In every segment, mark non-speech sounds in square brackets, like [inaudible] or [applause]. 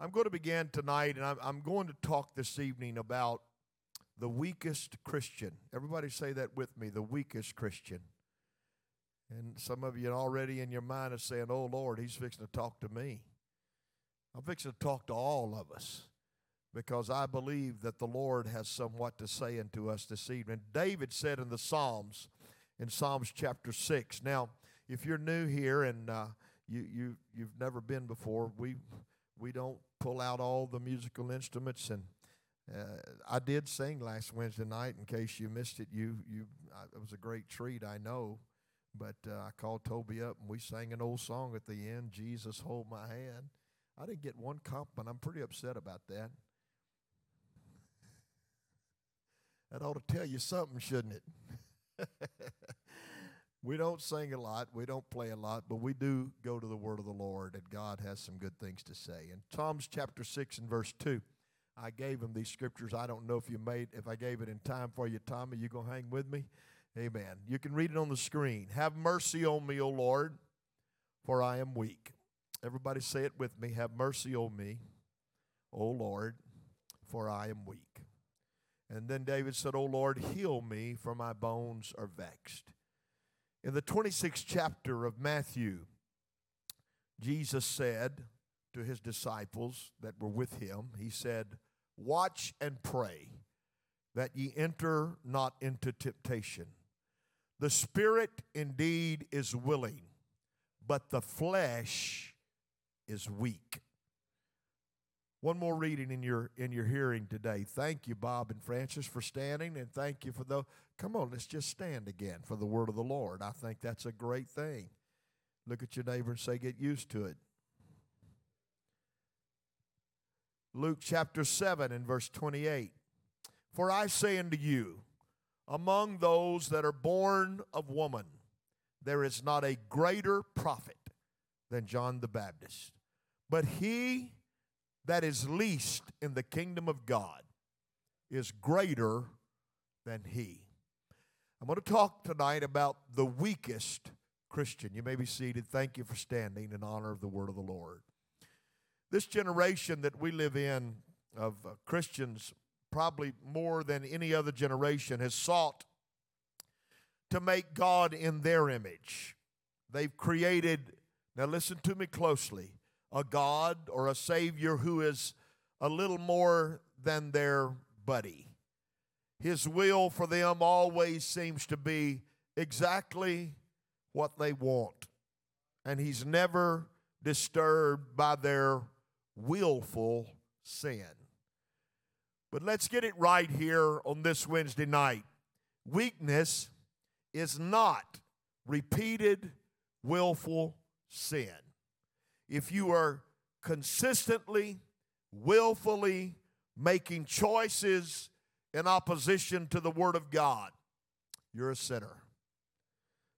I'm going to begin tonight, and I'm, I'm going to talk this evening about the weakest Christian. Everybody say that with me the weakest Christian. And some of you already in your mind are saying, Oh Lord, he's fixing to talk to me. I'm fixing to talk to all of us because I believe that the Lord has somewhat to say unto us this evening. David said in the Psalms, in Psalms chapter 6. Now, if you're new here and uh, you, you, you've never been before, we, we don't pull out all the musical instruments and uh, I did sing last Wednesday night. In case you missed it, you you it was a great treat, I know. But uh, I called Toby up and we sang an old song at the end. Jesus, hold my hand. I didn't get one compliment. I'm pretty upset about that. [laughs] That ought to tell you something, shouldn't it? [laughs] we don't sing a lot, we don't play a lot, but we do go to the word of the Lord, and God has some good things to say. In Psalms chapter 6 and verse 2, I gave him these scriptures. I don't know if you made if I gave it in time for you, Tommy. You gonna hang with me? Amen. You can read it on the screen. Have mercy on me, O Lord, for I am weak. Everybody say it with me. Have mercy on me, O Lord, for I am weak. And then David said, O Lord, heal me, for my bones are vexed. In the 26th chapter of Matthew, Jesus said to his disciples that were with him, He said, Watch and pray that ye enter not into temptation. The spirit indeed is willing, but the flesh is weak. One more reading in your in your hearing today. Thank you, Bob and Francis, for standing, and thank you for the. Come on, let's just stand again for the word of the Lord. I think that's a great thing. Look at your neighbor and say, "Get used to it." Luke chapter 7 and verse 28. For I say unto you, among those that are born of woman, there is not a greater prophet than John the Baptist. But he that is least in the kingdom of God is greater than he. I'm going to talk tonight about the weakest Christian. You may be seated. Thank you for standing in honor of the word of the Lord. This generation that we live in of uh, Christians, probably more than any other generation, has sought to make God in their image. They've created, now listen to me closely, a God or a Savior who is a little more than their buddy. His will for them always seems to be exactly what they want, and He's never disturbed by their willful sin. But let's get it right here on this Wednesday night. Weakness is not repeated willful sin. If you are consistently, willfully making choices in opposition to the Word of God, you're a sinner.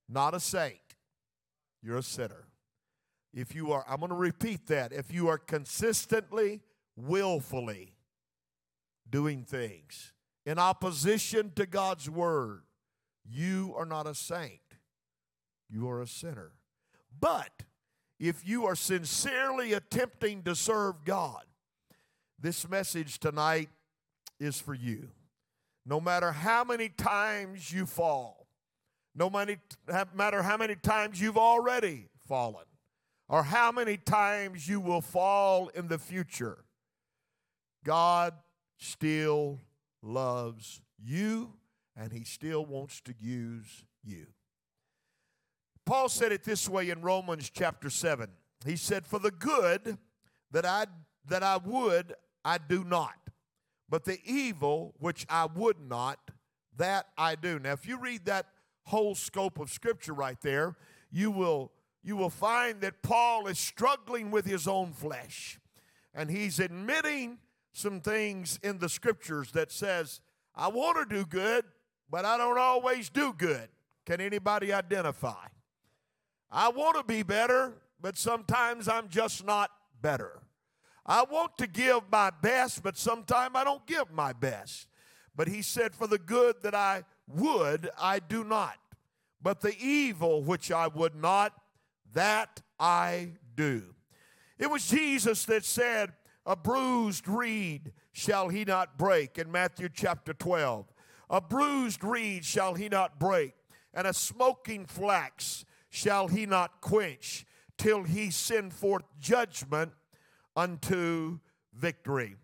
Not a saint, you're a sinner if you are, I'm going to repeat that, if you are consistently, willfully doing things in opposition to God's word, you are not a saint. You are a sinner. But if you are sincerely attempting to serve God, this message tonight is for you. No matter how many times you fall, no matter how many times you've already fallen, or how many times you will fall in the future, God still loves you and He still wants to use you. Paul said it this way in Romans chapter 7. He said, For the good that I, that I would, I do not, but the evil which I would not, that I do. Now, if you read that whole scope of Scripture right there, you will you will find that Paul is struggling with his own flesh. And he's admitting some things in the scriptures that says, I want to do good, but I don't always do good. Can anybody identify? I want to be better, but sometimes I'm just not better. I want to give my best, but sometimes I don't give my best. But he said, For the good that I would, I do not. But the evil which I would not, that I do. It was Jesus that said, A bruised reed shall he not break, in Matthew chapter 12. A bruised reed shall he not break, and a smoking flax shall he not quench, till he send forth judgment unto victory.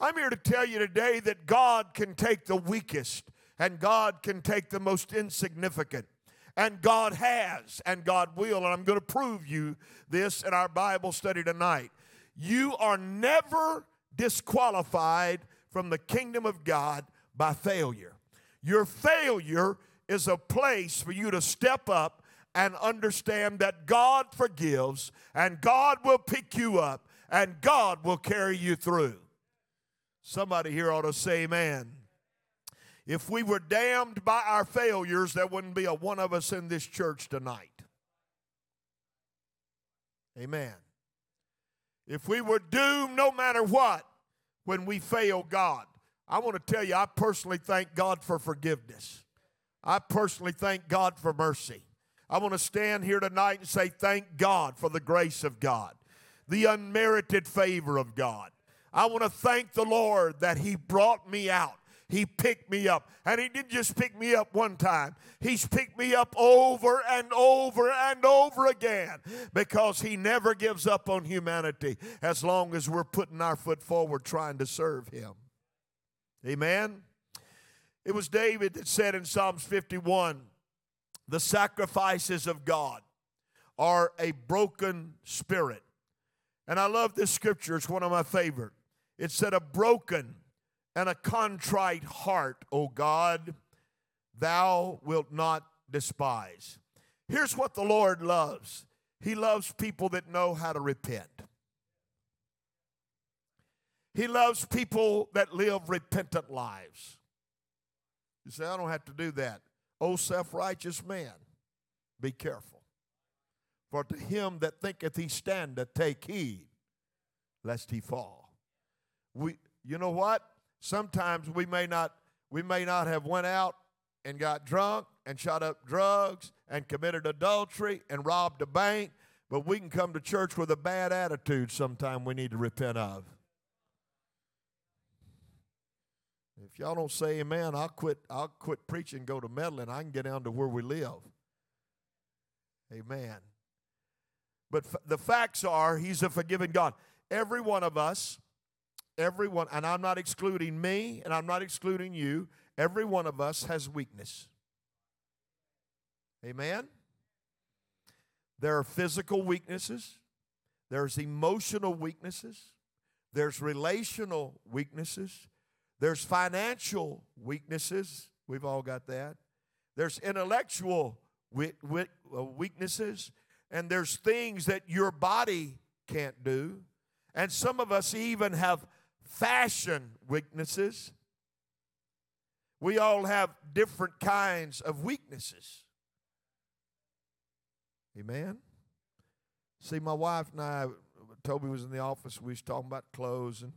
I'm here to tell you today that God can take the weakest and God can take the most insignificant. And God has and God will. And I'm going to prove you this in our Bible study tonight. You are never disqualified from the kingdom of God by failure. Your failure is a place for you to step up and understand that God forgives and God will pick you up and God will carry you through. Somebody here ought to say amen. If we were damned by our failures, there wouldn't be a one of us in this church tonight. Amen. If we were doomed no matter what when we fail God, I want to tell you, I personally thank God for forgiveness. I personally thank God for mercy. I want to stand here tonight and say, Thank God for the grace of God, the unmerited favor of God. I want to thank the Lord that He brought me out. He picked me up. And He didn't just pick me up one time, He's picked me up over and over and over again because He never gives up on humanity as long as we're putting our foot forward trying to serve Him. Amen. It was David that said in Psalms 51 the sacrifices of God are a broken spirit. And I love this scripture, it's one of my favorite. It said, A broken and a contrite heart, O God, thou wilt not despise. Here's what the Lord loves He loves people that know how to repent. He loves people that live repentant lives. You say, I don't have to do that. O self righteous man, be careful. For to him that thinketh he standeth, take heed lest he fall. We, you know what? Sometimes we may not we may not have went out and got drunk and shot up drugs and committed adultery and robbed a bank, but we can come to church with a bad attitude sometime we need to repent of. If y'all don't say amen, I'll quit I'll quit preaching go to meddling. I can get down to where we live. Amen. But f- the facts are he's a forgiving God. Every one of us Everyone, and I'm not excluding me and I'm not excluding you, every one of us has weakness. Amen? There are physical weaknesses, there's emotional weaknesses, there's relational weaknesses, there's financial weaknesses. We've all got that. There's intellectual uh, weaknesses, and there's things that your body can't do. And some of us even have fashion weaknesses. We all have different kinds of weaknesses. Amen. See, my wife and I, Toby was in the office. We was talking about clothes, and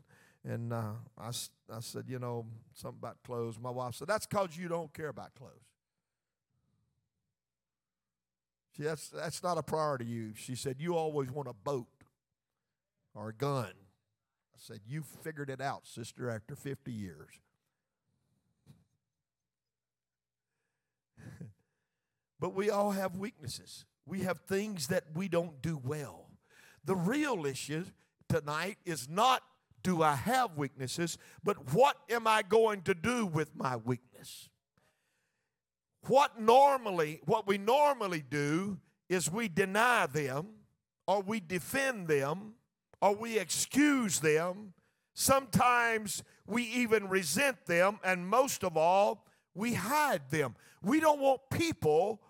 and uh, I, I said, you know, something about clothes. My wife said, that's because you don't care about clothes. See, that's that's not a priority to you. She said, you always want a boat or a gun I said, You figured it out, sister, after 50 years. [laughs] but we all have weaknesses. We have things that we don't do well. The real issue tonight is not do I have weaknesses, but what am I going to do with my weakness? What normally, what we normally do is we deny them or we defend them or we excuse them. Sometimes we even resent them, and most of all, we hide them. We don't want people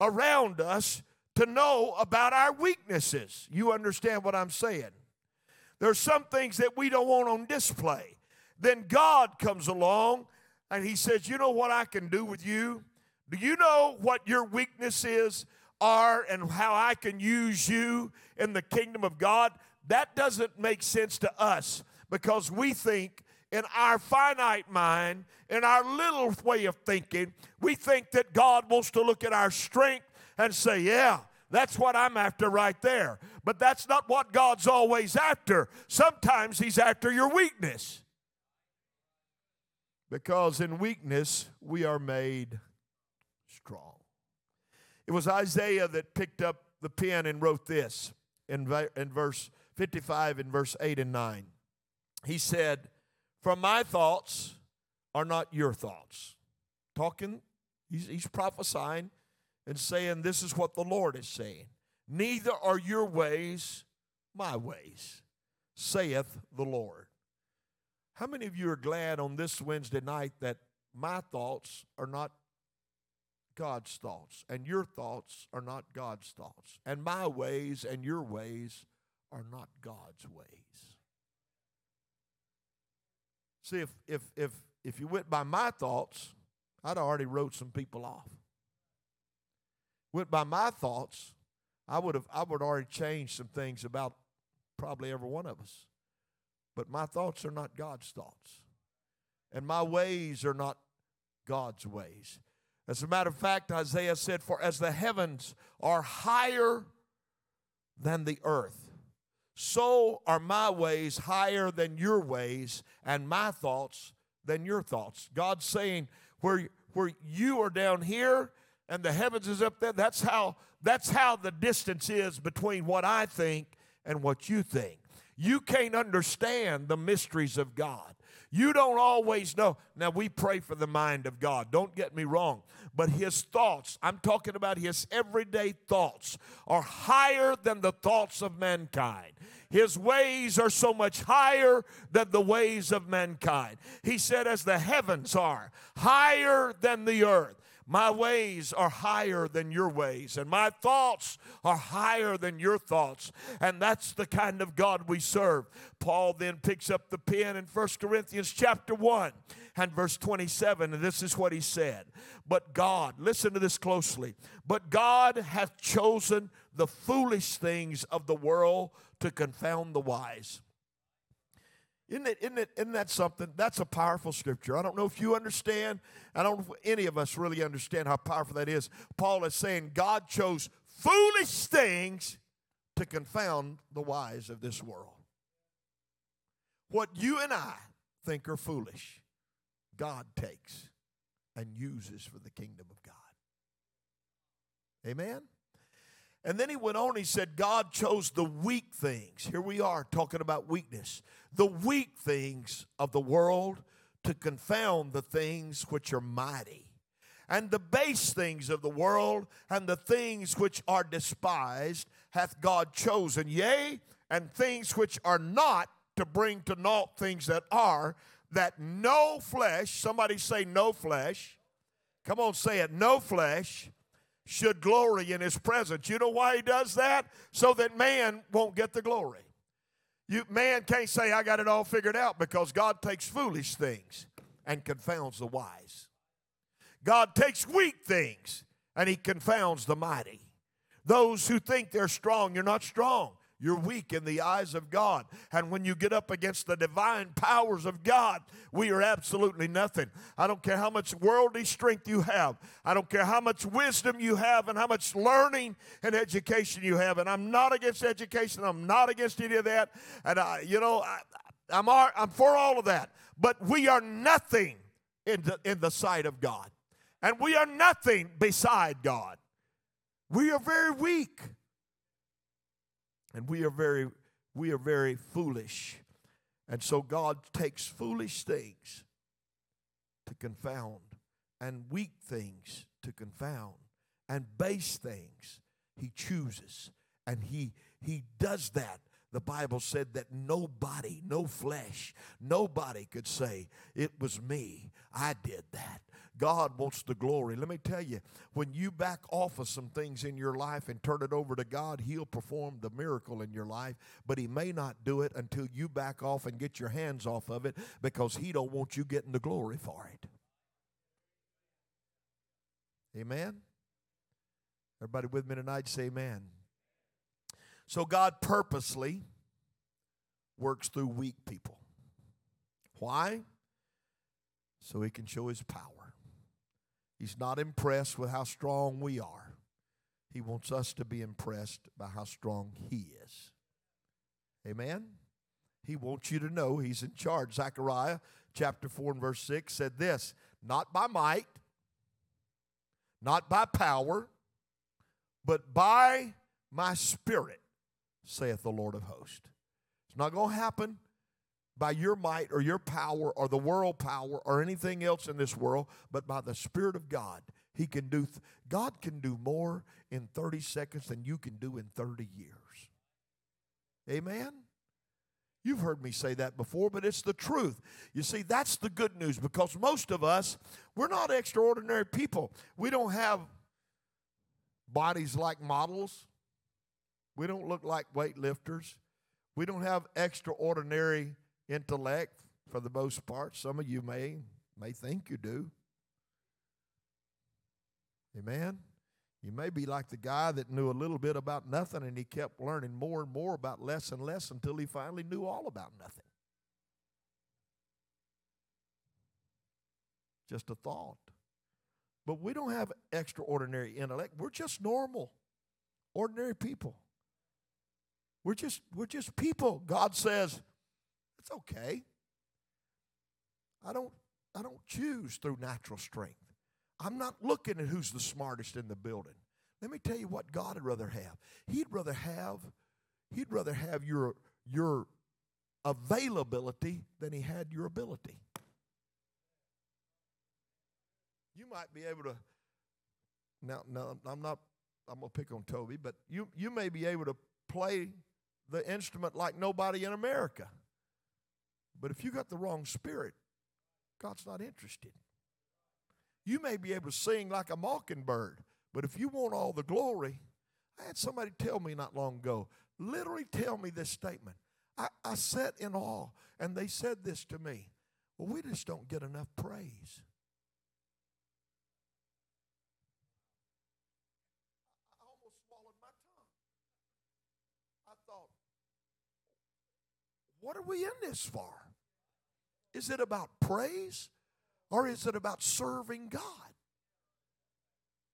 around us to know about our weaknesses. You understand what I'm saying? There's some things that we don't want on display. Then God comes along and He says, You know what I can do with you? Do you know what your weaknesses are and how I can use you in the kingdom of God? That doesn't make sense to us because we think in our finite mind, in our little way of thinking, we think that God wants to look at our strength and say, Yeah, That's what I'm after right there. But that's not what God's always after. Sometimes He's after your weakness. Because in weakness, we are made strong. It was Isaiah that picked up the pen and wrote this in, in verse 55 in verse 8 and 9. He said, For my thoughts are not your thoughts. Talking, he's, he's prophesying and saying, This is what the Lord is saying. Neither are your ways my ways, saith the Lord. How many of you are glad on this Wednesday night that my thoughts are not God's thoughts, and your thoughts are not God's thoughts, and my ways and your ways are not God's ways? See, if, if, if, if you went by my thoughts, I'd already wrote some people off. Went by my thoughts, I would have I would already changed some things about probably every one of us. But my thoughts are not God's thoughts. And my ways are not God's ways. As a matter of fact, Isaiah said, For as the heavens are higher than the earth, so are my ways higher than your ways, and my thoughts than your thoughts. God's saying, where, where you are down here and the heavens is up there, that's how, that's how the distance is between what I think and what you think. You can't understand the mysteries of God. You don't always know. Now, we pray for the mind of God. Don't get me wrong. But his thoughts, I'm talking about his everyday thoughts, are higher than the thoughts of mankind. His ways are so much higher than the ways of mankind. He said, as the heavens are higher than the earth. My ways are higher than your ways, and my thoughts are higher than your thoughts. And that's the kind of God we serve. Paul then picks up the pen in 1 Corinthians chapter 1 and verse 27, and this is what he said. But God, listen to this closely, but God hath chosen the foolish things of the world to confound the wise. Isn't, it, isn't, it, isn't that something? That's a powerful scripture. I don't know if you understand. I don't know if any of us really understand how powerful that is. Paul is saying God chose foolish things to confound the wise of this world. What you and I think are foolish, God takes and uses for the kingdom of God. Amen? And then he went on, he said, God chose the weak things. Here we are talking about weakness. The weak things of the world to confound the things which are mighty. And the base things of the world and the things which are despised hath God chosen. Yea, and things which are not to bring to naught things that are, that no flesh, somebody say no flesh. Come on, say it, no flesh should glory in his presence. You know why he does that? So that man won't get the glory. You, man can't say, I got it all figured out because God takes foolish things and confounds the wise. God takes weak things and he confounds the mighty. Those who think they're strong, you're not strong. You're weak in the eyes of God. And when you get up against the divine powers of God, we are absolutely nothing. I don't care how much worldly strength you have. I don't care how much wisdom you have and how much learning and education you have. And I'm not against education. I'm not against any of that. And, I, you know, I, I'm, I'm for all of that. But we are nothing in the, in the sight of God. And we are nothing beside God. We are very weak. And we are very we are very foolish. And so God takes foolish things to confound and weak things to confound and base things he chooses and he he does that the Bible said that nobody, no flesh, nobody could say, It was me. I did that. God wants the glory. Let me tell you, when you back off of some things in your life and turn it over to God, He'll perform the miracle in your life, but He may not do it until you back off and get your hands off of it because He don't want you getting the glory for it. Amen? Everybody with me tonight say amen. So God purposely works through weak people. Why? So He can show His power. He's not impressed with how strong we are. He wants us to be impressed by how strong He is. Amen? He wants you to know He's in charge. Zechariah chapter 4 and verse 6 said this Not by might, not by power, but by my spirit, saith the Lord of hosts. It's not going to happen by your might or your power or the world power or anything else in this world, but by the Spirit of God. He can do, th- God can do more in 30 seconds than you can do in 30 years. Amen? You've heard me say that before, but it's the truth. You see, that's the good news because most of us, we're not extraordinary people. We don't have bodies like models, we don't look like weightlifters, we don't have extraordinary intellect for the most part. Some of you may may think you do. Amen. You may be like the guy that knew a little bit about nothing and he kept learning more and more about less and less until he finally knew all about nothing. Just a thought. But we don't have extraordinary intellect. We're just normal, ordinary people. We're just we're just people. God says, it's okay. I don't I don't choose through natural strength. I'm not looking at who's the smartest in the building. Let me tell you what God would rather have. He'd rather have he'd rather have your your availability than he had your ability. You might be able to now no I'm not I'm gonna pick on Toby, but you you may be able to play the instrument like nobody in America. But if you got the wrong spirit, God's not interested. You may be able to sing like a mockingbird, but if you want all the glory, I had somebody tell me not long ago, literally tell me this statement. I, I sat in awe, and they said this to me. Well, we just don't get enough praise. I almost swallowed my tongue. I thought, what are we in this for? Is it about praise or is it about serving God?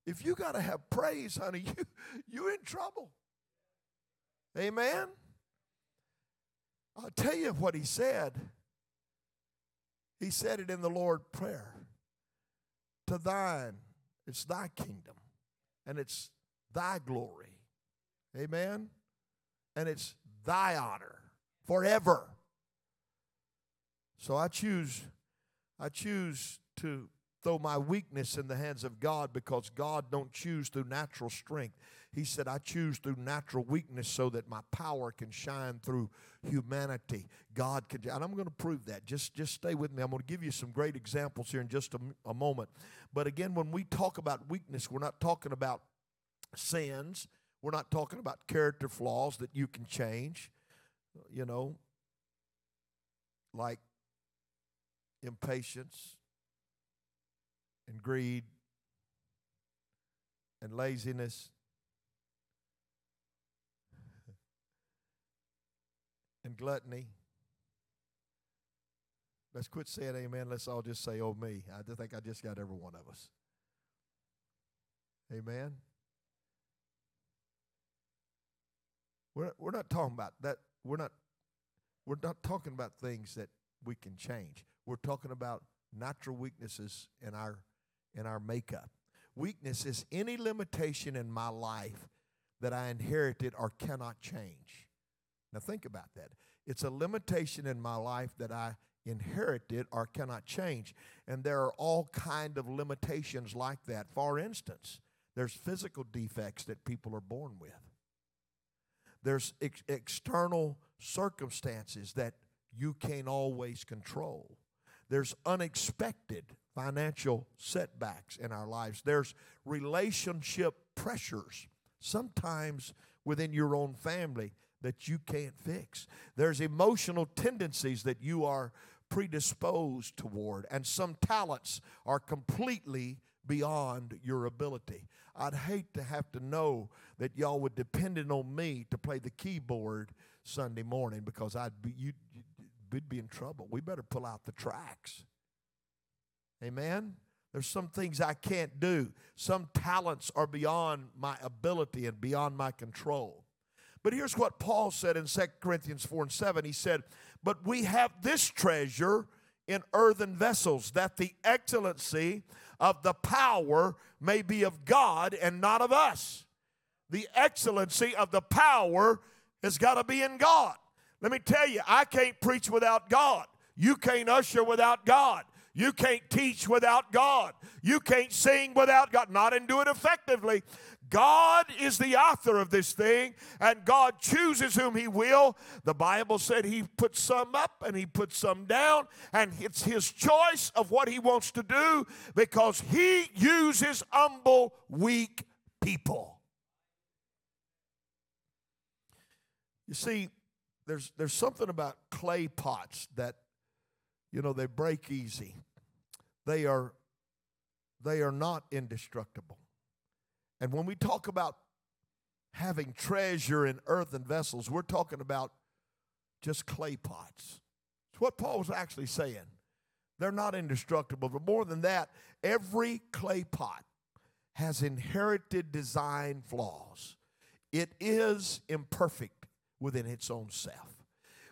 If you got to have praise, honey, [laughs] you you're in trouble. Amen. I'll tell you what he said. He said it in the Lord prayer. To thine, it's thy kingdom, and it's thy glory. Amen. And it's thy honor forever. So I choose I choose to throw my weakness in the hands of God because God don't choose through natural strength. He said, I choose through natural weakness so that my power can shine through humanity. God can, and I'm going to prove that. Just, just stay with me. I'm going to give you some great examples here in just a, a moment. But again, when we talk about weakness, we're not talking about sins. We're not talking about character flaws that you can change. You know, like impatience and greed and laziness [laughs] and gluttony. Let's quit saying amen. Let's all just say, oh, me. I think I just got every one of us. Amen. We're, we're not talking about that. We're not, we're not talking about things that we can change. We're talking about natural weaknesses in our in our makeup. Weakness is any limitation in my life that I inherited or cannot change. Now think about that. It's a limitation in my life that I inherited or cannot change. And there are all kind of limitations like that. For instance, there's physical defects that people are born with. There's ex- external circumstances that you can't always control. There's unexpected financial setbacks in our lives. There's relationship pressures, sometimes within your own family, that you can't fix. There's emotional tendencies that you are predisposed toward, and some talents are completely beyond your ability. I'd hate to have to know that y'all would depend on me to play the keyboard Sunday morning because I'd be you we'd be in trouble. We better pull out the tracks. Amen. There's some things I can't do. Some talents are beyond my ability and beyond my control. But here's what Paul said in 2 Corinthians 4 and 7. He said, But we have this treasure in earthen vessels, that the excellency of the power may be of God and not of us. The excellency of the power has got to be in God. Let me tell you, I can't preach without God. You can't usher without God. You can't teach without God. You can't sing without God. Not and do it effectively. God is the author of this thing, and God chooses whom He will. The Bible said He puts some up and He puts some down, and it's His choice of what He wants to do because He uses humble, weak people. You see, there's, there's something about clay pots that, you know, they break easy. They are, they are not indestructible. And when we talk about having treasure in earthen vessels, we're talking about just clay pots. It's what Paul was actually saying. They're not indestructible. But more than that, every clay pot has inherited design flaws. It is imperfect within its own self.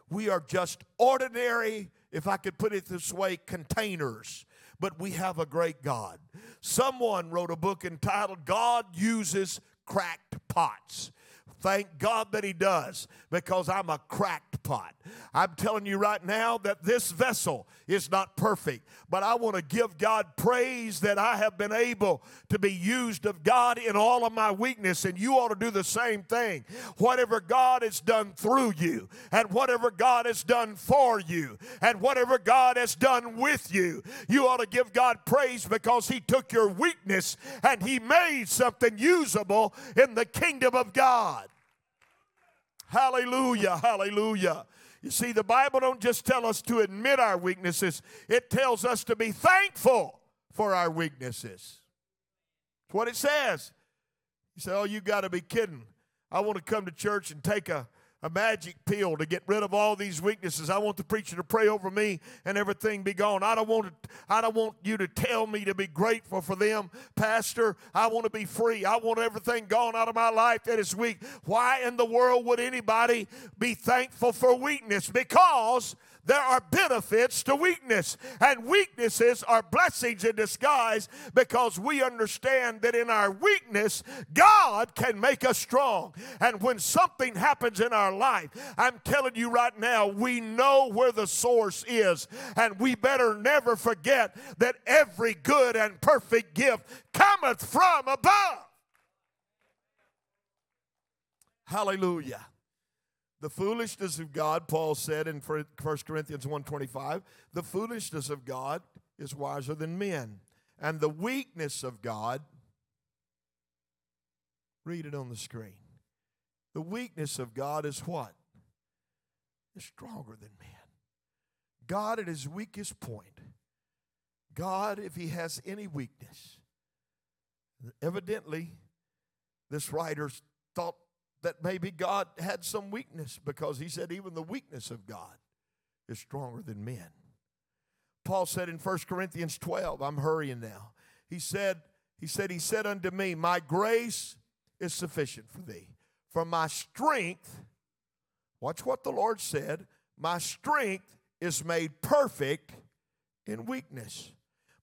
We are just ordinary, if I could put it this way, containers but we have a great God. Someone wrote a book entitled God Uses Cracked Pots. Thank God that He does because I'm a cracked pot. I'm telling you right now that this vessel is not perfect, but I want to give God praise that I have been able to be used of God in all of my weakness, and you ought to do the same thing. Whatever God has done through you, and whatever God has done for you, and whatever God has done with you, you ought to give God praise because He took your weakness and He made something usable in the kingdom of God. Hallelujah, hallelujah. You see, the Bible don't just tell us to admit our weaknesses, it tells us to be thankful for our weaknesses. That's what it says. You say, Oh, you got to be kidding. I want to come to church and take a a magic pill to get rid of all these weaknesses. I want the preacher to pray over me and everything be gone. I don't want to, I don't want you to tell me to be grateful for them, Pastor. I want to be free. I want everything gone out of my life that is weak. Why in the world would anybody be thankful for weakness? Because there are benefits to weakness, and weaknesses are blessings in disguise because we understand that in our weakness, God can make us strong. And when something happens in our life, I'm telling you right now, we know where the source is, and we better never forget that every good and perfect gift cometh from above. Hallelujah. The foolishness of God, Paul said in 1 Corinthians 1.25, the foolishness of God is wiser than men. And the weakness of God, read it on the screen. The weakness of God is what? Is stronger than man. God at his weakest point. God, if he has any weakness. Evidently, this writer thought that maybe God had some weakness because he said, even the weakness of God is stronger than men. Paul said in 1 Corinthians 12, I'm hurrying now. He said, He said, He said unto me, My grace is sufficient for thee. For my strength, watch what the Lord said, my strength is made perfect in weakness.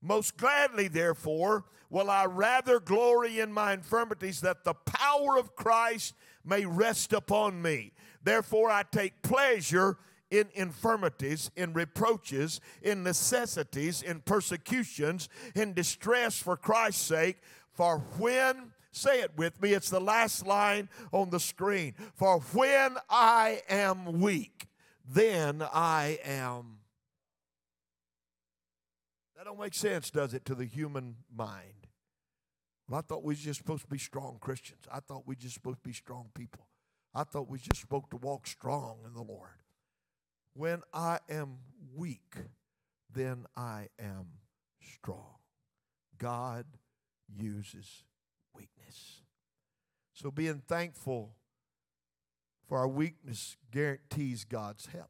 Most gladly, therefore, will I rather glory in my infirmities that the power of Christ may rest upon me. Therefore, I take pleasure in infirmities, in reproaches, in necessities, in persecutions, in distress for Christ's sake. For when, say it with me, it's the last line on the screen. For when I am weak, then I am. That don't make sense, does it, to the human mind? Well, I thought we were just supposed to be strong Christians. I thought we were just supposed to be strong people. I thought we just supposed to walk strong in the Lord. When I am weak, then I am strong. God uses weakness. So being thankful for our weakness guarantees God's help.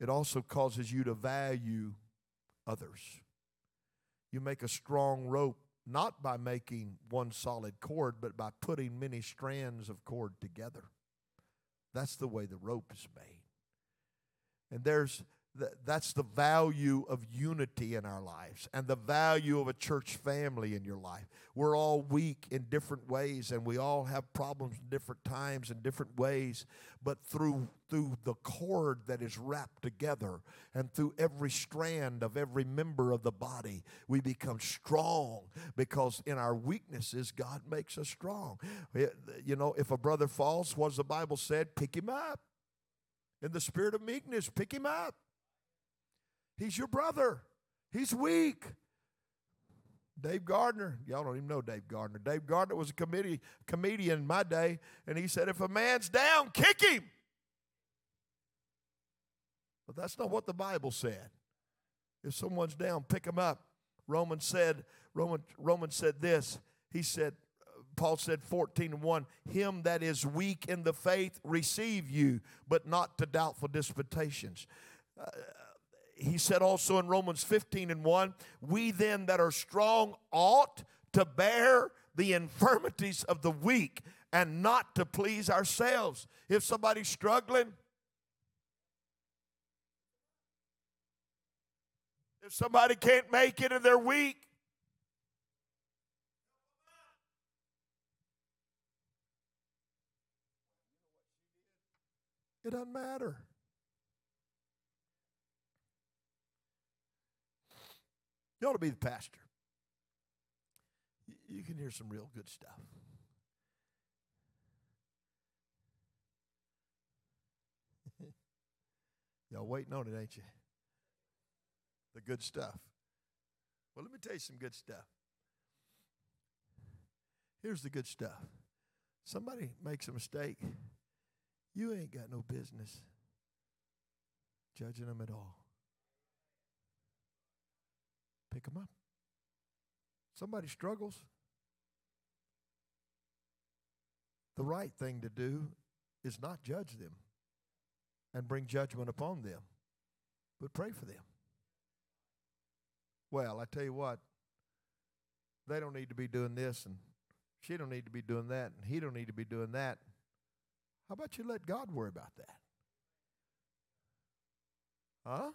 It also causes you to value others. You make a strong rope not by making one solid cord, but by putting many strands of cord together. That's the way the rope is made. And there's that's the value of unity in our lives and the value of a church family in your life. We're all weak in different ways and we all have problems in different times and different ways, but through through the cord that is wrapped together and through every strand of every member of the body, we become strong because in our weaknesses God makes us strong. Eh, you know, if a brother falls, what does the Bible said, pick him up. In the spirit of meekness, pick him up. He's your brother. He's weak. Dave Gardner, y'all don't even know Dave Gardner. Dave Gardner was a comedian, comedian in my day, and he said, if a man's down, kick him. But that's not what the Bible said. If someone's down, pick him up. Romans said, Roman, Roman said this. He said, Paul said 14 and 1, him that is weak in the faith receive you, but not to doubtful disputations. Uh, he said also in Romans 15 and 1, we then that are strong ought to bear the infirmities of the weak and not to please ourselves. If somebody's struggling, if somebody can't make it and they're weak, it doesn't matter. You ought to be the pastor. You can hear some real good stuff. [laughs] Y'all waiting on it, ain't you? The good stuff. Well, let me tell you some good stuff. Here's the good stuff. Somebody makes a mistake, you ain't got no business judging them at all. Pick them up. Somebody struggles. The right thing to do is not judge them and bring judgment upon them, but pray for them. Well, I tell you what, they don't need to be doing this, and she don't need to be doing that, and he don't need to be doing that. How about you let God worry about that? Huh?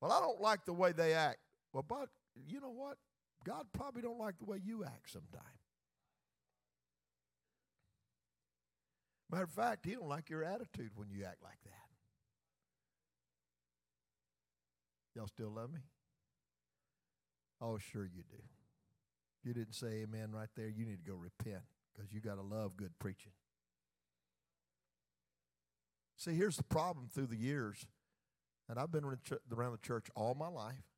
Well, I don't like the way they act. Well, but you know what? God probably don't like the way you act sometimes. Matter of fact, he don't like your attitude when you act like that. Y'all still love me? Oh, sure you do. You didn't say amen right there. You need to go repent because you got to love good preaching. See, here's the problem through the years, and I've been around the church all my life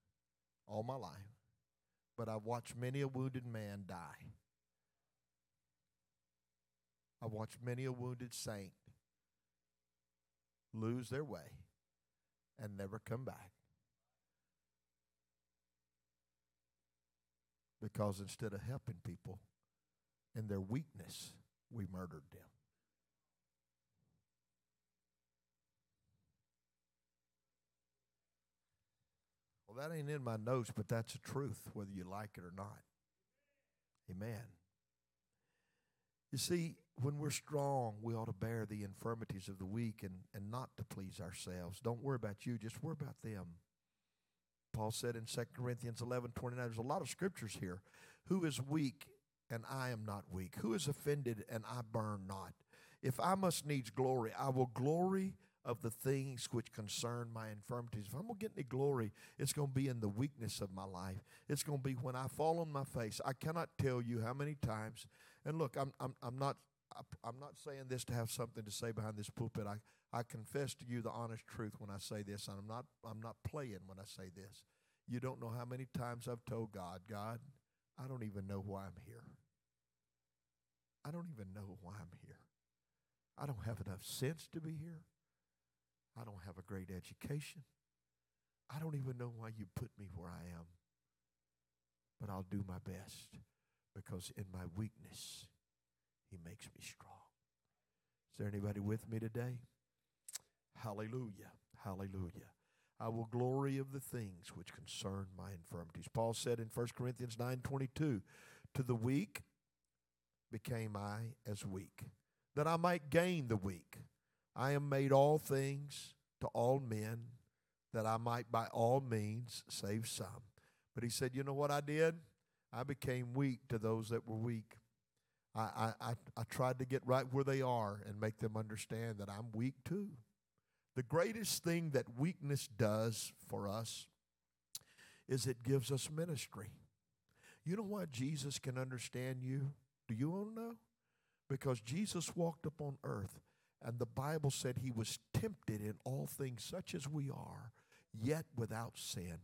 all my life, but I've watched many a wounded man die. I've watched many a wounded saint lose their way and never come back. Because instead of helping people in their weakness, we murdered them. Well, that ain't in my notes, but that's the truth, whether you like it or not. Amen. You see, when we're strong, we ought to bear the infirmities of the weak and, and not to please ourselves. Don't worry about you, just worry about them. Paul said in 2 Corinthians 11 29, there's a lot of scriptures here. Who is weak and I am not weak? Who is offended and I burn not? If I must needs glory, I will glory of the things which concern my infirmities. If I'm going to get any glory, it's going to be in the weakness of my life. It's going to be when I fall on my face. I cannot tell you how many times. And look, I'm, I'm, I'm not. I'm not saying this to have something to say behind this pulpit. I, I confess to you the honest truth when I say this, and I'm not I'm not playing when I say this. You don't know how many times I've told God, God, I don't even know why I'm here. I don't even know why I'm here. I don't have enough sense to be here. I don't have a great education. I don't even know why you put me where I am. But I'll do my best because in my weakness, He makes me strong. Is there anybody with me today? Hallelujah. Hallelujah. I will glory of the things which concern my infirmities. Paul said in 1 Corinthians 9:22, to the weak became I as weak, that I might gain the weak. I am made all things to all men, that I might by all means save some. But he said, You know what I did? I became weak to those that were weak. I, I, I, tried to get right where they are and make them understand that I'm weak too. The greatest thing that weakness does for us is it gives us ministry. You know why Jesus can understand you? Do you want to know? Because Jesus walked upon earth, and the Bible said he was tempted in all things such as we are, yet without sin.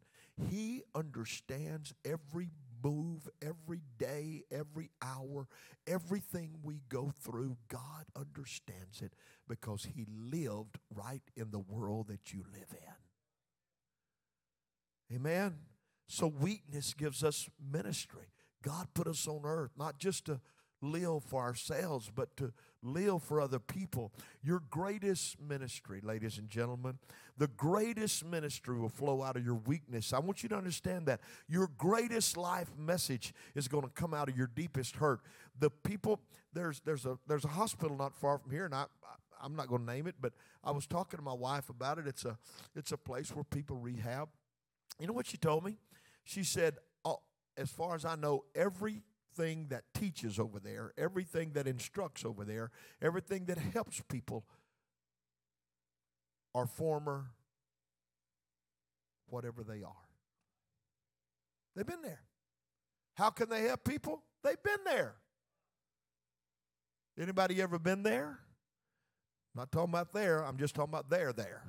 He understands every move, every day, every hour, everything we go through. God understands it because He lived right in the world that you live in. Amen. So weakness gives us ministry. God put us on earth not just to live for ourselves, but to live for other people. Your greatest ministry, ladies and gentlemen, the greatest ministry will flow out of your weakness. I want you to understand that. Your greatest life message is going to come out of your deepest hurt. The people, there's, there's, a, there's a hospital not far from here, and I, I'm not going to name it, but I was talking to my wife about it. It's a, it's a place where people rehab. You know what she told me? She said, oh, as far as I know, every everything that teaches over there, everything that instructs over there, everything that helps people are former whatever they are. They've been there. How can they help people? They've been there. Anybody ever been there? I'm not talking about there, I'm just talking about there, there.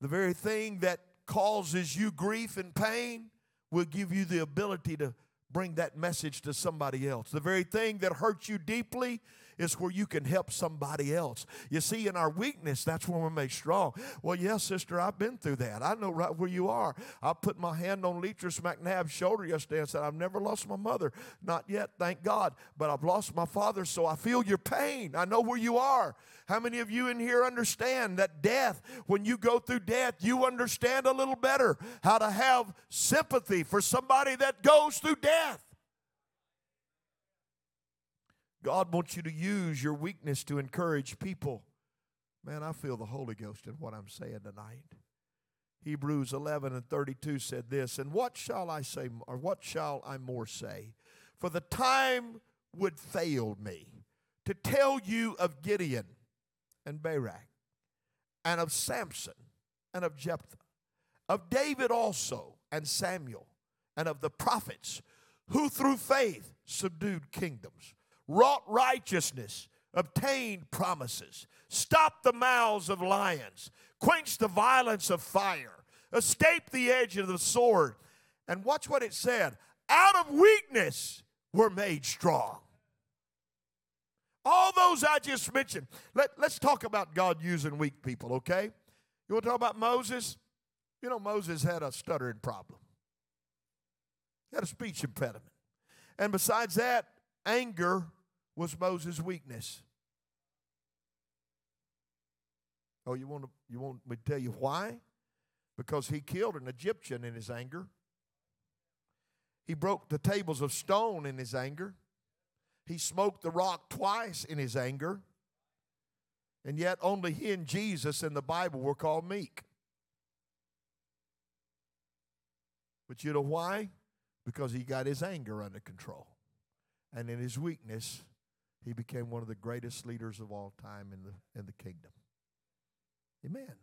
The very thing that causes you grief and pain will give you the ability to bring that message to somebody else. The very thing that hurts you deeply is where you can help somebody else. You see, in our weakness, that's when we're made strong. Well, yes, sister, I've been through that. I know right where you are. I put my hand on Leetress McNabb's shoulder yesterday and said, I've never lost my mother. Not yet, thank God. But I've lost my father, so I feel your pain. I know where you are. How many of you in here understand that death, when you go through death, you understand a little better how to have sympathy for somebody that goes through death? God wants you to use your weakness to encourage people. Man, I feel the Holy Ghost in what I'm saying tonight. Hebrews 11 and 32 said this, And what shall I say, or what shall I more say? For the time would fail me to tell you of Gideon and Barak, and of Samson, and of Jephthah, of David also, and Samuel, and of the prophets, who through faith subdued kingdoms, wrought righteousness, obtained promises, stopped the mouths of lions, quenched the violence of fire, escaped the edge of the sword. And watch what it said out of weakness were made strong. All those I just mentioned. Let, let's talk about God using weak people, okay? You want to talk about Moses? You know, Moses had a stuttering problem, he had a speech impediment. And besides that, anger was Moses' weakness. Oh, you want, to, you want me to tell you why? Because he killed an Egyptian in his anger. He broke the tables of stone in his anger. He smoked the rock twice in his anger. And yet, only he and Jesus in the Bible were called meek. But you know why? Because he got his anger under control. And in his weakness, he became one of the greatest leaders of all time in the, in the kingdom. Amen.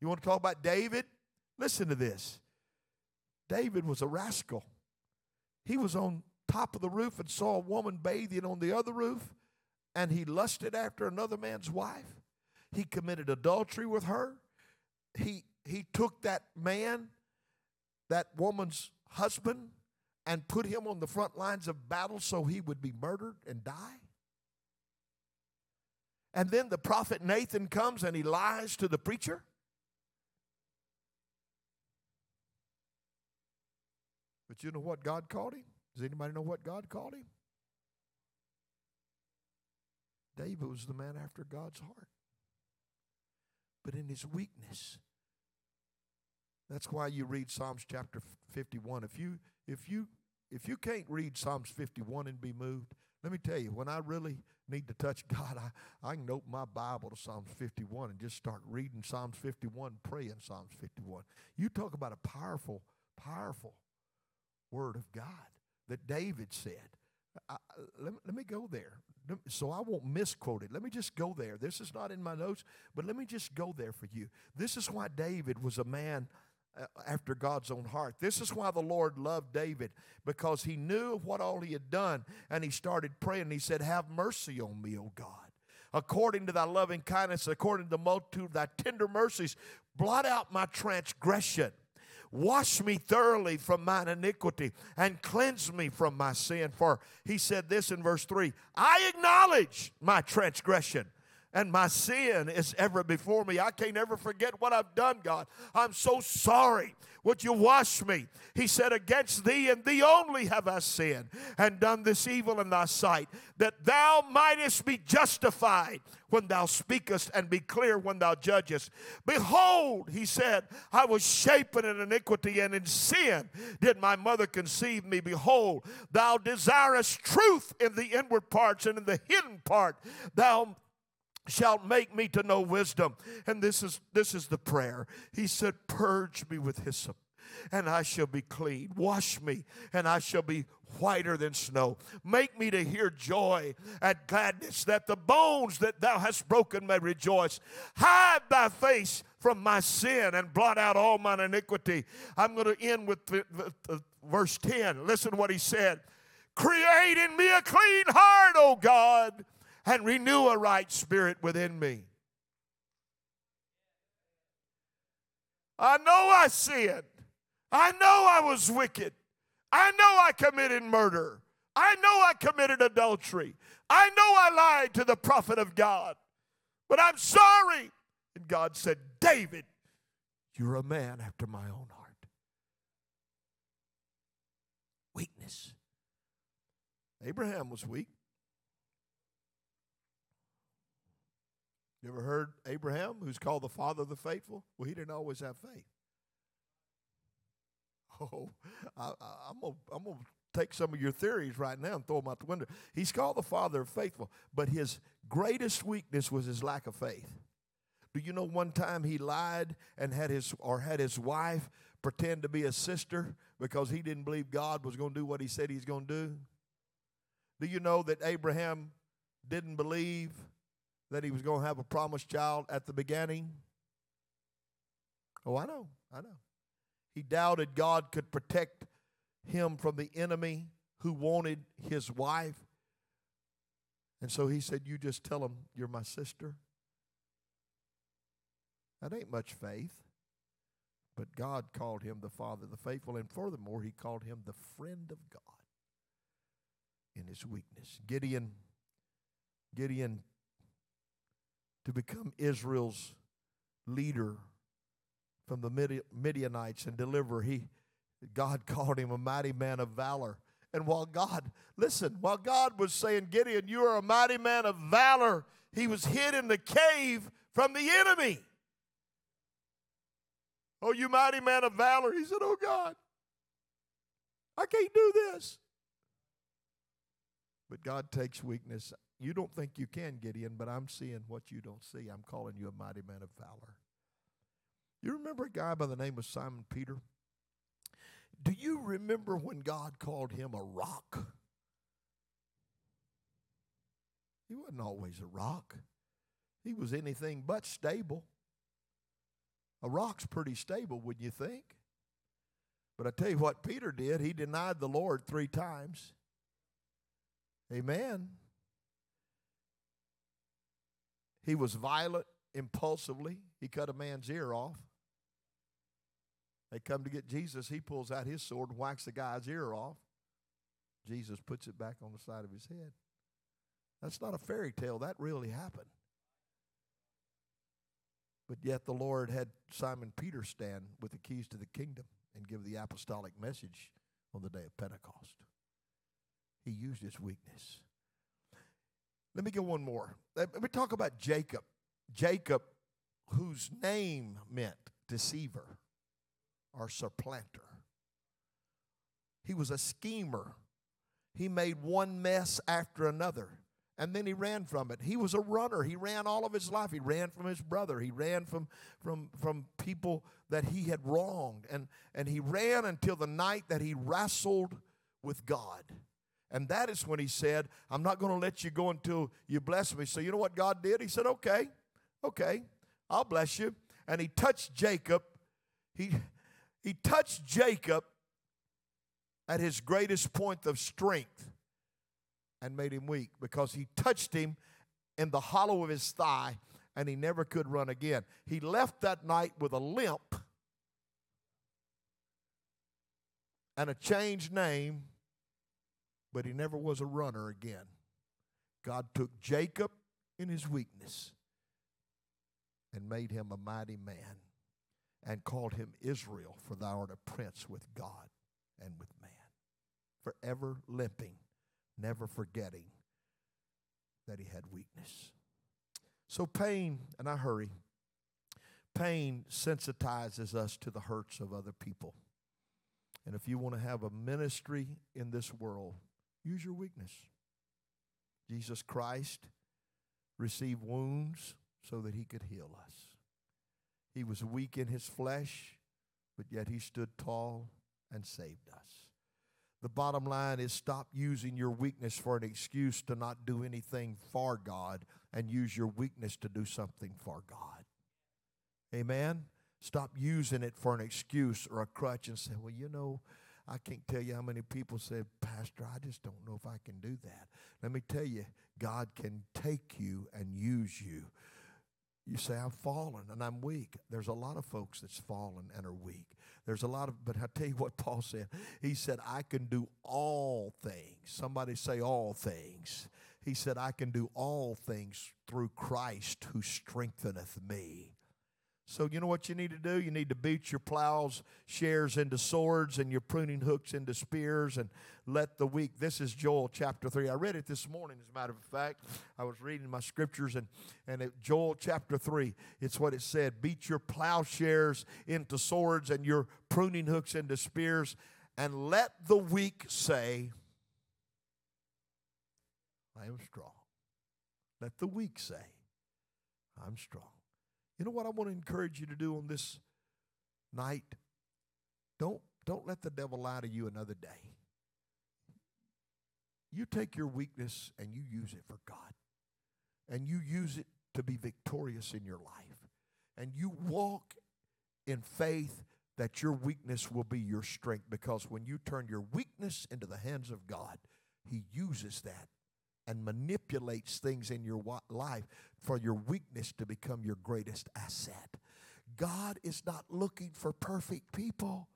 You want to talk about David? Listen to this. David was a rascal. He was on top of the roof and saw a woman bathing on the other roof, and he lusted after another man's wife. He committed adultery with her. He, he took that man, that woman's husband, and put him on the front lines of battle so he would be murdered and die. And then the prophet Nathan comes and he lies to the preacher. But you know what God called him? Does anybody know what God called him? David was the man after God's heart. But in his weakness, That's why you read Psalms chapter 51. If you if you if you can't read Psalms 51 and be moved, let me tell you, when I really need to touch [laughs] God, I, I can open my Bible to Psalms 51 and just start reading Psalms 51, praying Psalms 51. You talk about a powerful, powerful word of God that David said. I, let, let me go there so I won't misquote it. Let me just go there. This is not in my notes, but let me just go there for you. This is why David was a man Uh, after God's own heart. This is why the Lord loved David because he knew what all he had done and he started praying. He said, Have mercy on me, O God. According to thy loving kindness, according to the multitude of thy tender mercies, blot out my transgression. Wash me thoroughly from mine iniquity and cleanse me from my sin. For he said this in verse 3 I acknowledge my transgression and my sin is ever before me. I can't ever forget what I've done, God. I'm so sorry. Would you wash me? He said, Against thee and thee only have I sinned and done this evil in thy sight, that thou mightest be justified when thou speakest and be clear when thou judgest. Behold, he said, I was shapen in iniquity and in sin did my mother conceive me. Behold, thou desirest truth in the inward parts and in the hidden part. Thou shalt make me to know wisdom. And this is this is the prayer. He said, Purge me with hyssop, and I shall be clean. Wash me, and I shall be whiter than snow. Make me to hear joy and gladness, that the bones that thou hast broken may rejoice. Hide thy face from my sin and blot out all mine iniquity. I'm going to end with the, the, the, verse 10. Listen what he said. Create in me a clean heart, O God and renew a right spirit within me. I know I sinned. I know I was wicked. I know I committed murder. I know I committed adultery. I know I lied to the prophet of God. But I'm sorry. And God said, David, you're a man after my own heart. Weakness. Abraham was weak. You ever heard Abraham, who's called the father of the faithful? Well, he didn't always have faith. [laughs] Oh, I, am going I'm to take some of your theories right now and throw them out the window. He's called the father of faithful, but his greatest weakness was his lack of faith. Do you know one time he lied and had his or had his wife pretend to be a sister because he didn't believe God was going to do what he said he's going to do? Do you know that Abraham didn't believe that he was going to have a promised child at the beginning? Oh, I know. I know. He doubted God could protect him from the enemy who wanted his wife. And so he said, You just tell him you're my sister. That ain't much faith. But God called him the Father the faithful, and furthermore, he called him the friend of God in his weakness. Gideon, Gideon to become Israel's leader from the Midianites and deliver. He, God [laughs] called him a mighty man of valor. And while God, listen, while God was saying, Gideon, you are a mighty man of valor, he was hid in the cave from the enemy. Oh, you mighty man of valor. He said, Oh, God, I can't do this. But God takes weakness. You don't think you can, Gideon, but I'm seeing what you don't see. I'm calling you a mighty man of valor. You remember a guy by the name of Simon Peter? Do you remember when God called him a rock? He wasn't always a rock. He was anything but stable. A rock's pretty stable, wouldn't you think? But I tell you what Peter did, he denied the Lord three times. Amen. He was violent impulsively. He cut a man's ear off. They come to get Jesus. He pulls out his sword and whacks the guy's ear off. Jesus puts it back on the side of his head. That's not a fairy tale. That really happened. But yet the Lord had Simon Peter stand with the keys to the kingdom and give the apostolic message on the day of Pentecost. He used his weakness. Let me get one more. Let me talk about Jacob. Jacob, whose name meant deceiver. or supplanter. He was a schemer. He made one mess after another and then he ran from it. He was a runner. He ran all of his life. He ran from his brother. He ran from from from people that he had wronged. And and he ran until the night that he wrestled with God. And that is when he said, I'm not going to let you go until you bless me. So you know what God did? He said, Okay, okay, I'll bless you. And he touched Jacob. He he touched Jacob at his greatest point of strength and made him weak because he touched him in the hollow of his thigh and he never could run again. He left that night with a limp and a changed name, but he never was a runner again. God took Jacob in his weakness and made him a mighty man and called him Israel, for thou art a prince with God and with man, forever limping never forgetting that he had weakness. So, pain, and I hurry, pain sensitizes us to the hurts of other people. And if you want to have a ministry in this world, use your weakness. Jesus Christ received wounds so that he could heal us. He was weak in his flesh, but yet he stood tall and saved us. The bottom line is stop using your weakness for an excuse to not do anything for God and use your weakness to do something for God. Amen? Stop using it for an excuse or a crutch and say, well, you know, I can't tell you how many people said, Pastor, I just don't know if I can do that. Let me tell you, God can take you and use you. You say, I'm fallen and I'm weak. There's a lot of folks that's fallen and are weak. There's a lot of, but I tell you what Paul said. He said, I can do all things. Somebody say all things. He said, I can do all things through Christ who strengtheneth me. So, you know what you need to do? You need to beat your plows, shares into swords, and your pruning hooks into spears, and let the weak. This is Joel chapter 3. I read it this morning, as a matter of fact. I was reading my scriptures, and, and it, Joel chapter 3, it's what it said Beat your plowshares into swords, and your pruning hooks into spears, and let the weak say, I am strong. Let the weak say, I'm strong. You know what I want to encourage you to do on this night? Don't, don't let the devil lie to you another day. You take your weakness and you use it for God. And you use it to be victorious in your life. And you walk in faith that your weakness will be your strength because when you turn your weakness into the hands of God, He uses that and manipulates things in your life for your weakness to become your greatest asset. God is not looking for perfect people.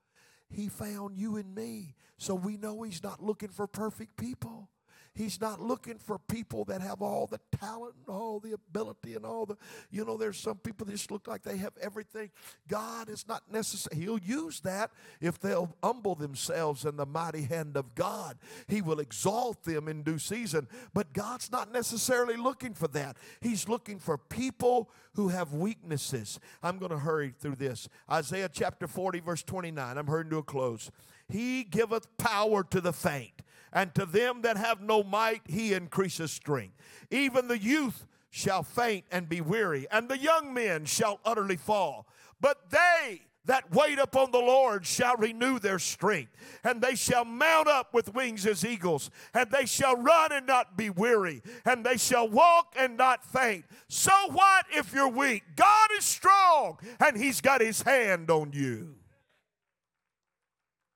He found you and me. So we know He's not looking for perfect people. He's not looking for people that have all the talent and all the ability and all the, you know, there's some people that just look like they have everything. God is not necessary. He'll use that if they'll humble themselves in the mighty hand of God. He will exalt them in due season. But God's not necessarily looking for that. He's looking for people who have weaknesses. I'm going to hurry through this. Isaiah chapter 40, verse 29. I'm hurrying to a close. He giveth power to the faint and to them that have no might he increases strength. Even the youth shall faint and be weary, and the young men shall utterly fall. But they that wait upon the Lord shall renew their strength, and they shall mount up with wings as eagles, and they shall run and not be weary, and they shall walk and not faint. So what if you're weak? God is strong, and He's got His hand on you.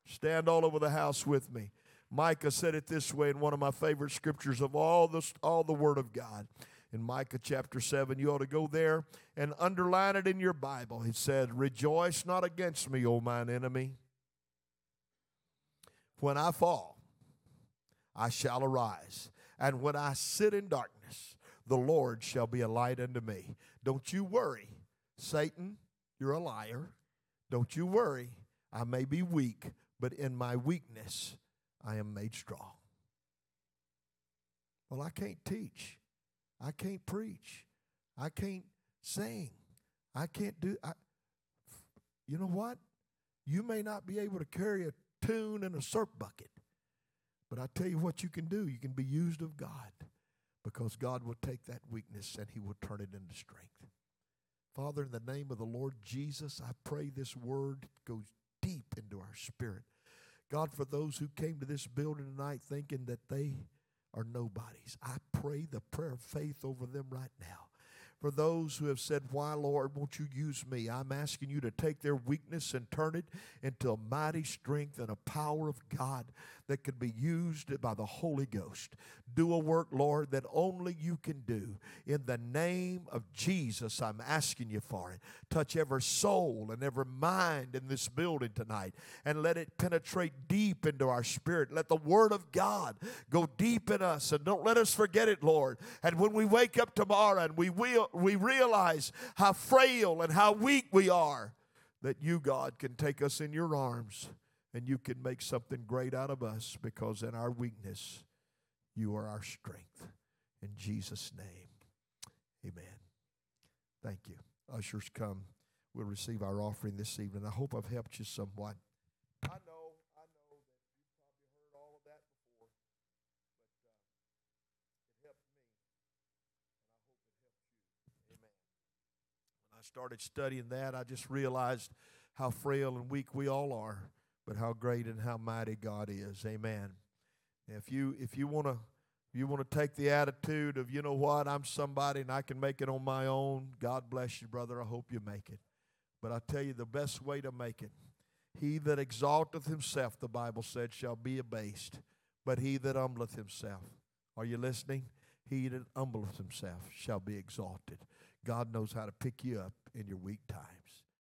Stand all over the house with me. Micah said it this way in one of my favorite scriptures of all the, all the Word of God. In Micah chapter 7, you ought to go there and underline it in your Bible. He said, Rejoice not against me, O mine enemy. When I fall, I shall arise. And when I sit in darkness, the Lord shall be a light unto me. Don't you worry, Satan, you're a liar. Don't you worry, I may be weak, but in my weakness, I am made strong. Well, I can't teach. I can't preach. I can't sing. I can't do I, You know what? You may not be able to carry a tune in a syrup bucket, but I tell you what you can do. You can be used of God because God will take that weakness and He will turn it into strength. Father, in the name of the Lord Jesus, I pray this word goes deep into our spirit. God, for those who came to this building tonight thinking that they are nobodies, I pray the prayer of faith over them right now for those who have said, Why, Lord, won't you use me? I'm asking you to take their weakness and turn it into a mighty strength and a power of God that can be used by the Holy Ghost. Do a work, Lord, that only you can do. In the name of Jesus, I'm asking you for it. Touch every soul and every mind in this building tonight and let it penetrate deep into our spirit. Let the Word of God go deep in us and don't let us forget it, Lord. And when we wake up tomorrow and we, will, we realize how frail and how weak we are, that you, God, can take us in your arms and you can make something great out of us because in our weakness, you are our strength. In Jesus' name, amen. Thank you. Ushers come. We'll receive our offering this evening. I hope I've helped you somewhat. I know, I know that you've probably heard all of that before, but uh, it helped me, and I hope it helps you. Amen. When I started studying that, I just realized how frail and weak we all are but how great and how mighty God is. Amen. If you if you want to you want to take the attitude of you know what I'm somebody and I can make it on my own, God bless you, brother. I hope you make it. But I tell you the best way to make it. He that exalteth himself, the Bible said, shall be abased. But he that humbleth himself, are you listening? He that humbleth himself shall be exalted. God knows how to pick you up in your weak times.